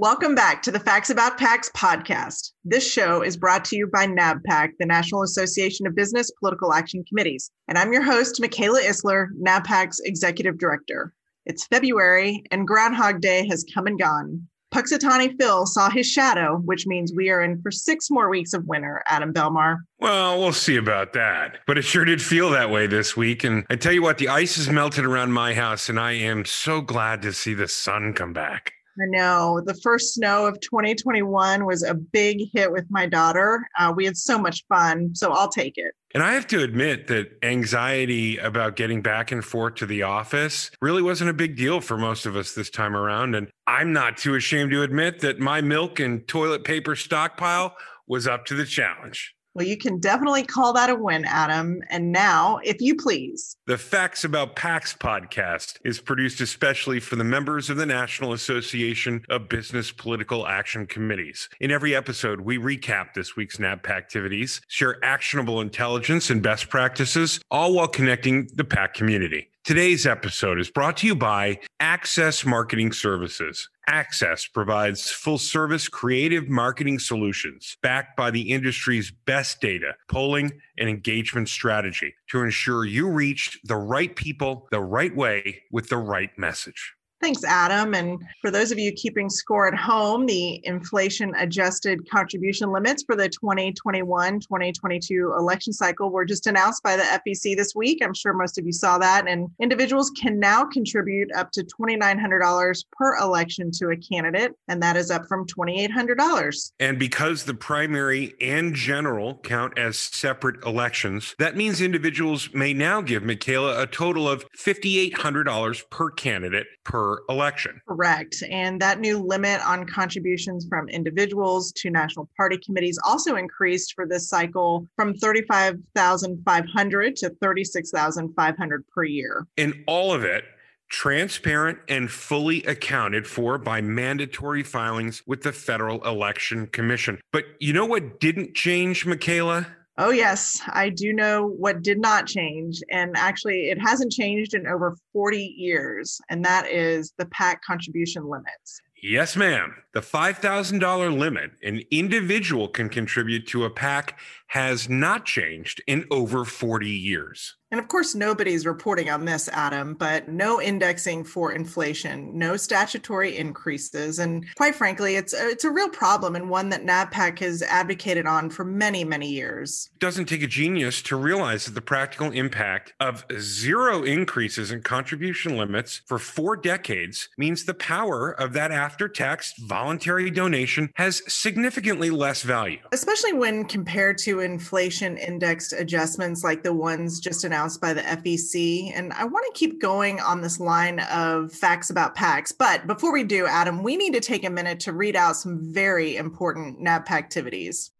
Welcome back to the Facts About PACs podcast. This show is brought to you by NABPAC, the National Association of Business Political Action Committees. And I'm your host, Michaela Isler, NABPAC's Executive Director. It's February and Groundhog Day has come and gone. Punxsutawney Phil saw his shadow, which means we are in for six more weeks of winter, Adam Belmar. Well, we'll see about that. But it sure did feel that way this week. And I tell you what, the ice has melted around my house, and I am so glad to see the sun come back. I know the first snow of 2021 was a big hit with my daughter. Uh, we had so much fun, so I'll take it. And I have to admit that anxiety about getting back and forth to the office really wasn't a big deal for most of us this time around. And I'm not too ashamed to admit that my milk and toilet paper stockpile was up to the challenge. Well, you can definitely call that a win, Adam. And now, if you please. The Facts About PACs podcast is produced especially for the members of the National Association of Business Political Action Committees. In every episode, we recap this week's NABPAC activities, share actionable intelligence and best practices, all while connecting the PAC community. Today's episode is brought to you by Access Marketing Services. Access provides full service creative marketing solutions backed by the industry's best data, polling, and engagement strategy to ensure you reach the right people the right way with the right message. Thanks, Adam. And for those of you keeping score at home, the inflation adjusted contribution limits for the 2021 2022 election cycle were just announced by the FEC this week. I'm sure most of you saw that. And individuals can now contribute up to $2,900 per election to a candidate, and that is up from $2,800. And because the primary and general count as separate elections, that means individuals may now give Michaela a total of $5,800 per candidate per election. Correct. And that new limit on contributions from individuals to national party committees also increased for this cycle from 35,500 to 36,500 per year. And all of it transparent and fully accounted for by mandatory filings with the Federal Election Commission. But you know what didn't change, Michaela? Oh, yes, I do know what did not change. And actually, it hasn't changed in over 40 years, and that is the PAC contribution limits. Yes, ma'am. The $5,000 limit an individual can contribute to a PAC has not changed in over 40 years. And of course, nobody's reporting on this, Adam, but no indexing for inflation, no statutory increases. And quite frankly, it's a, it's a real problem and one that NABPAC has advocated on for many, many years. It doesn't take a genius to realize that the practical impact of zero increases in contribution limits for four decades means the power of that after tax voluntary donation has significantly less value. Especially when compared to inflation indexed adjustments like the ones just announced announced by the FEC. And I want to keep going on this line of facts about PACs. But before we do, Adam, we need to take a minute to read out some very important NABPAC activities.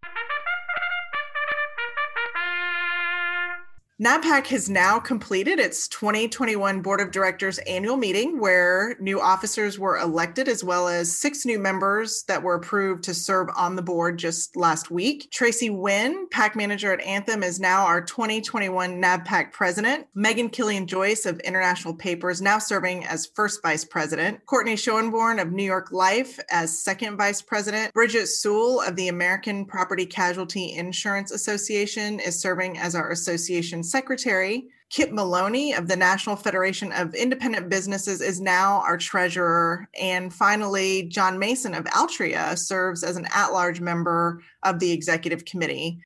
NABPAC has now completed its 2021 Board of Directors annual meeting where new officers were elected, as well as six new members that were approved to serve on the board just last week. Tracy Wynn, PAC manager at Anthem, is now our 2021 NABPAC president. Megan Killian Joyce of International Papers now serving as first vice president. Courtney Schoenborn of New York Life as second vice president. Bridget Sewell of the American Property Casualty Insurance Association is serving as our association secretary. Kip Maloney of the National Federation of Independent Businesses is now our treasurer. And finally, John Mason of Altria serves as an at large member of the executive committee.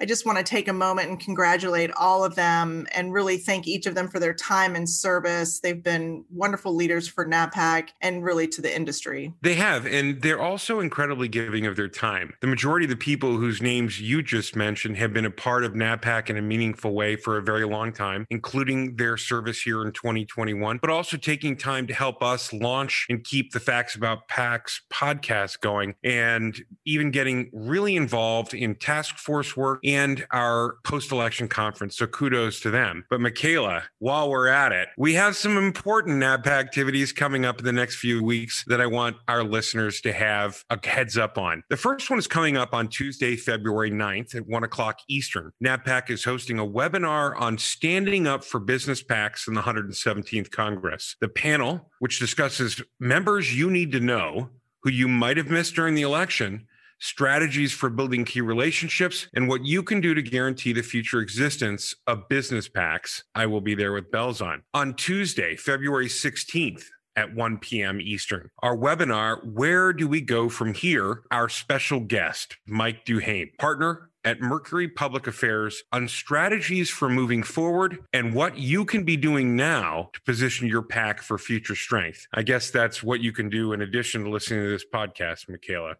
I just want to take a moment and congratulate all of them and really thank each of them for their time and service. They've been wonderful leaders for NABPAC and really to the industry. They have, and they're also incredibly giving of their time. The majority of the people whose names you just mentioned have been a part of NABPAC in a meaningful way for a very long time, including their service here in 2021, but also taking time to help us launch and keep the Facts About PACs podcast going and even getting really involved in task force work and our post election conference. So kudos to them. But Michaela, while we're at it, we have some important NABPAC activities coming up in the next few weeks that I want our listeners to have a heads up on. The first one is coming up on Tuesday, February 9th at 1 o'clock Eastern. NABPAC is hosting a webinar on standing up for business PACs in the 117th Congress. The panel, which discusses members you need to know who you might have missed during the election, strategies for building key relationships, and what you can do to guarantee the future existence of business PACs. I will be there with bells on. On Tuesday, February 16th, at 1 p.m. Eastern. Our webinar, Where Do We Go From Here? Our special guest, Mike DuHaime, partner at Mercury Public Affairs on strategies for moving forward and what you can be doing now to position your PAC for future strength. I guess that's what you can do in addition to listening to this podcast, Michaela.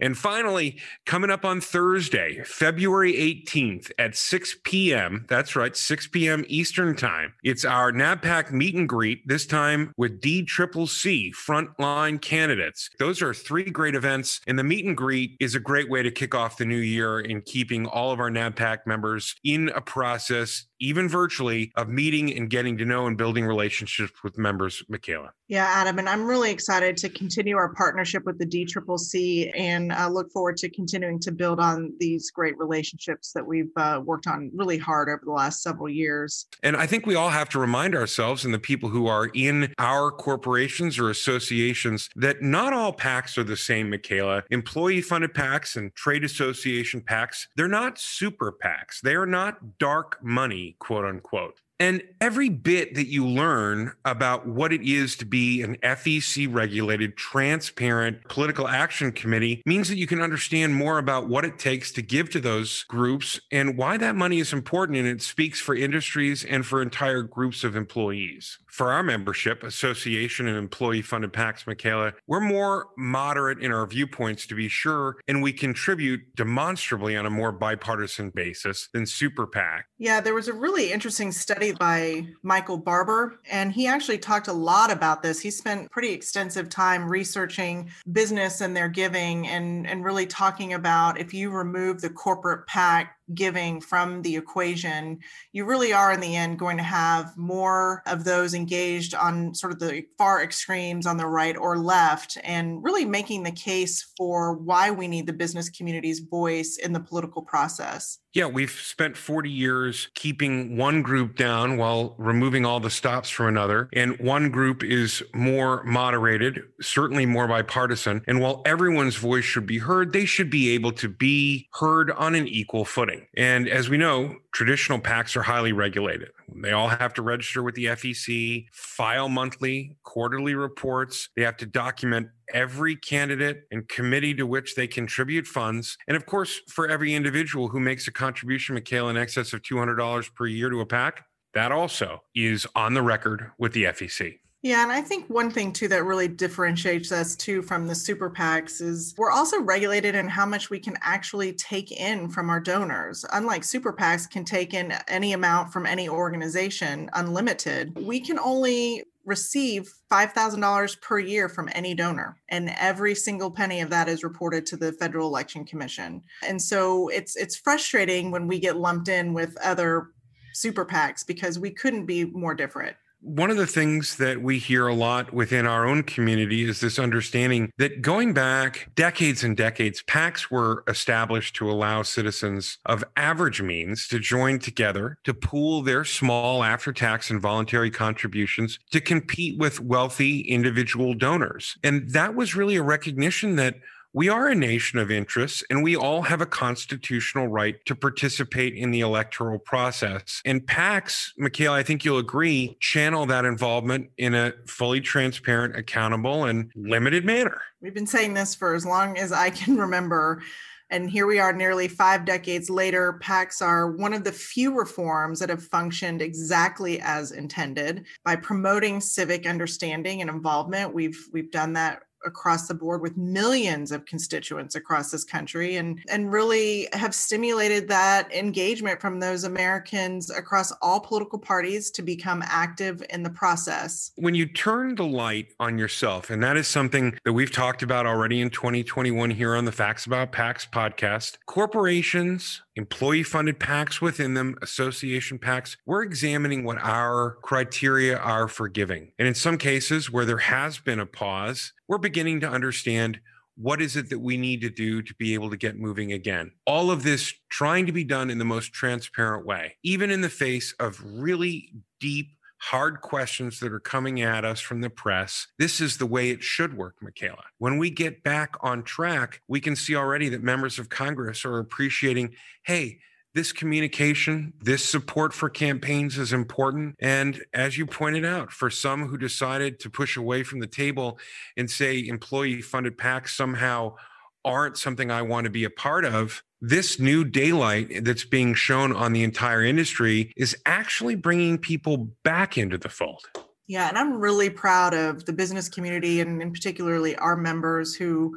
And finally, coming up on Thursday, February 18th at 6 p.m., that's right, 6 p.m. Eastern Time, it's our NABPAC meet and greet, this time with DCCC frontline candidates. Those are three great events, and the meet and greet is a great way to kick off the new year in keeping all of our NABPAC members in a process even virtually, of meeting and getting to know and building relationships with members, Michaela. Yeah, Adam, and I'm really excited to continue our partnership with the DCCC and uh, look forward to continuing to build on these great relationships that we've uh, worked on really hard over the last several years. And I think we all have to remind ourselves and the people who are in our corporations or associations that not all PACs are the same, Michaela. Employee funded PACs and trade association PACs, they're not super PACs. They are not dark money quote unquote. And every bit that you learn about what it is to be an FEC regulated, transparent political action committee means that you can understand more about what it takes to give to those groups and why that money is important. And it speaks for industries and for entire groups of employees. For our membership, association and employee funded PACs, Michaela, we're more moderate in our viewpoints to be sure, and we contribute demonstrably on a more bipartisan basis than Super PAC. Yeah, there was a really interesting study by Michael Barber, and he actually talked a lot about this. He spent pretty extensive time researching business and their giving and, and really talking about if you remove the corporate PAC giving from the equation, you really are in the end going to have more of those engaged on sort of the far extremes on the right or left, and really making the case for why we need the business community's voice in the political process. Yeah, we've spent 40 years keeping one group down while removing all the stops from another. And one group is more moderated, certainly more bipartisan. And while everyone's voice should be heard, they should be able to be heard on an equal footing. And as we know, traditional PACs are highly regulated. They all have to register with the FEC, file monthly, quarterly reports. They have to document every candidate and committee to which they contribute funds. And of course, for every individual who makes a contribution, Michaela, in excess of $200 per year to a PAC, that also is on the record with the FEC. Yeah, and I think one thing too that really differentiates us too from the super PACs is we're also regulated in how much we can actually take in from our donors. Unlike super PACs can take in any amount from any organization unlimited, we can only receive $5,000 per year from any donor and every single penny of that is reported to the Federal Election Commission. And so it's it's frustrating when we get lumped in with other super PACs because we couldn't be more different one of the things that we hear a lot within our own community is this understanding that going back decades and decades, PACs were established to allow citizens of average means to join together to pool their small after tax and voluntary contributions to compete with wealthy individual donors. And that was really a recognition that we are a nation of interests and we all have a constitutional right to participate in the electoral process. And PACs, Michaela, I think you'll agree, channel that involvement in a fully transparent, accountable, and limited manner. We've been saying this for as long as I can remember. And here we are nearly five decades later. PACs are one of the few reforms that have functioned exactly as intended by promoting civic understanding and involvement. We've we've done that across the board with millions of constituents across this country and and really have stimulated that engagement from those Americans across all political parties to become active in the process. When you turn the light on yourself, and that is something that we've talked about already in 2021 here on the Facts About PACs podcast, corporations, employee funded PACs within them, association PACs, we're examining what our criteria are for giving. And in some cases where there has been a pause, we're beginning to understand what is it that we need to do to be able to get moving again? All of this trying to be done in the most transparent way, even in the face of really deep, hard questions that are coming at us from the press. This is the way it should work, Michaela. When we get back on track, we can see already that members of Congress are appreciating hey, this communication, this support for campaigns is important. And as you pointed out, for some who decided to push away from the table and say employee funded PACs somehow aren't something I want to be a part of, this new daylight that's being shown on the entire industry is actually bringing people back into the fold. Yeah, and I'm really proud of the business community and, and particularly our members who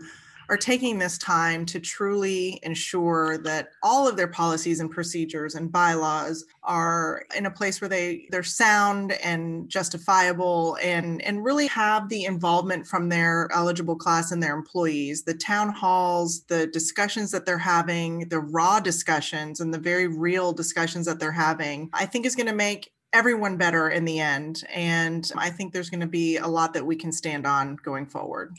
are taking this time to truly ensure that all of their policies and procedures and bylaws are in a place where they they're sound and justifiable and and really have the involvement from their eligible class and their employees. The town halls the discussions that they're having the raw discussions and the very real discussions that they're having i think is going to make everyone better in the end. And I think there's going to be a lot that we can stand on going forward.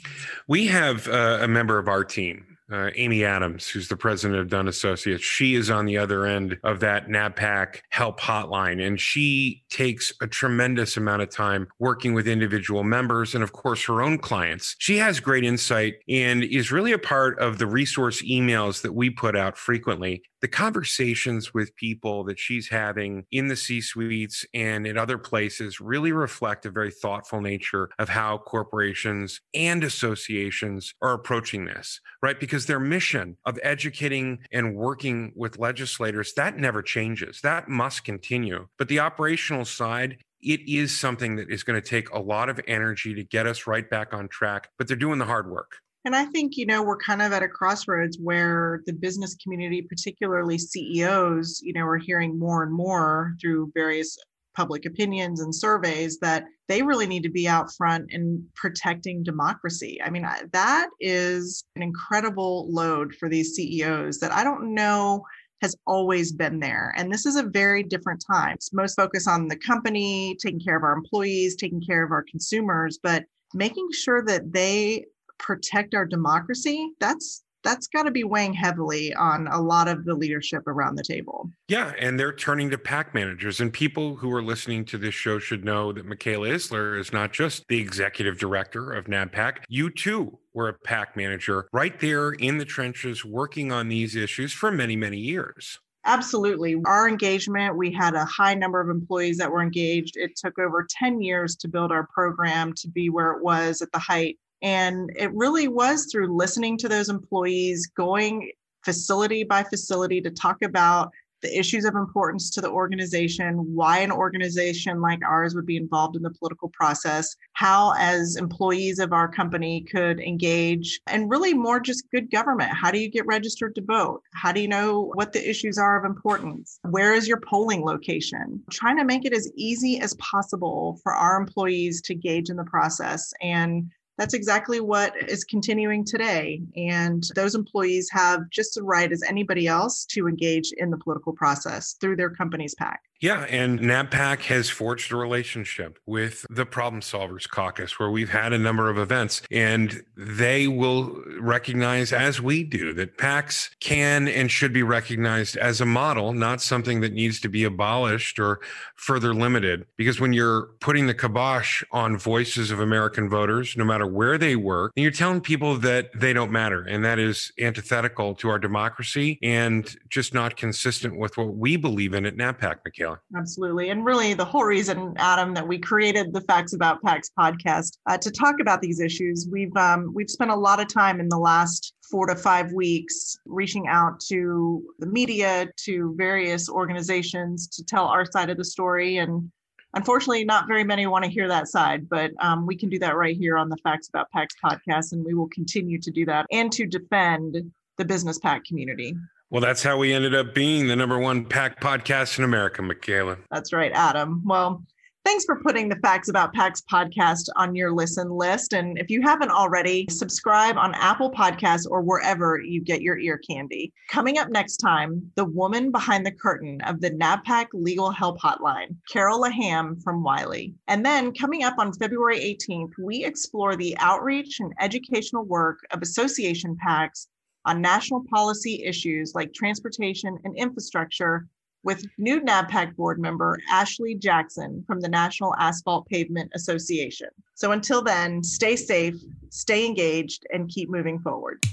We have uh, a member of our team uh, Amy Adams, who's the president of Dunn Associates. She is on the other end of that NABPAC help hotline, and she takes a tremendous amount of time working with individual members and, of course, her own clients. She has great insight and is really a part of the resource emails that we put out frequently. The conversations with people that she's having in the C suites and in other places really reflect a very thoughtful nature of how corporations and associations are approaching this, right? Because their mission of educating and working with legislators that never changes. That must continue. But the operational side it is something that is going to take a lot of energy to get us right back on track but they're doing the hard work and I think, you know, we're kind of at a crossroads where the business community, particularly CEOs, you know, are hearing more and more through various public opinions and surveys that they really need to be out front in protecting democracy. I mean, that is an incredible load for these CEOs that I don't know has always been there. And this is a very different time. It's most focus on the company, taking care of our employees, taking care of our consumers, but making sure that they protect our democracy, that's that's got to be weighing heavily on a lot of the leadership around the table. Yeah, and they're turning to PAC managers. And people who are listening to this show should know that Michaela Isler is not just the executive director of NABPAC. You too were a PAC manager right there in the trenches working on these issues for many, many years. Absolutely. Our engagement, we had a high number of employees that were engaged. It took over 10 years to build our program to be where it was at the height and it really was through listening to those employees, going facility by facility to talk about the issues of importance to the organization, why an organization like ours would be involved in the political process, how, as employees of our company, could engage, and really more just good government. How do you get registered to vote? How do you know what the issues are of importance? Where is your polling location? Trying to make it as easy as possible for our employees to engage in the process and that's exactly what is continuing today. And those employees have just the right as anybody else to engage in the political process through their company's PAC. Yeah, and NABPAC has forged a relationship with the Problem Solvers Caucus, where we've had a number of events, and they will recognize, as we do, that PACs can and should be recognized as a model, not something that needs to be abolished or further limited. Because when you're putting the kibosh on voices of American voters, no matter where they work, and you're telling people that they don't matter, and that is antithetical to our democracy and just not consistent with what we believe in at NABPAC, Michaela. Absolutely. And really, the whole reason, Adam, that we created the Facts About PACs podcast uh, to talk about these issues, we've um, we've spent a lot of time in the last four to five weeks reaching out to the media, to various organizations to tell our side of the story and Unfortunately, not very many want to hear that side, but um, we can do that right here on the Facts About PACs podcast, and we will continue to do that and to defend the business PAC community. Well, that's how we ended up being the number one PAC podcast in America, Michaela. That's right, Adam. Well, thanks for putting the Facts About PACs podcast on your listen list. And if you haven't already, subscribe on Apple Podcasts or wherever you get your ear candy. Coming up next time, the woman behind the curtain of the NABPAC Legal Help Hotline, Carol Laham from Wiley. And then coming up on February 18th, we explore the outreach and educational work of association PACs on national policy issues like transportation and infrastructure with new NABPAC board member Ashley Jackson from the National Asphalt Pavement Association. So until then, stay safe, stay engaged, and keep moving forward.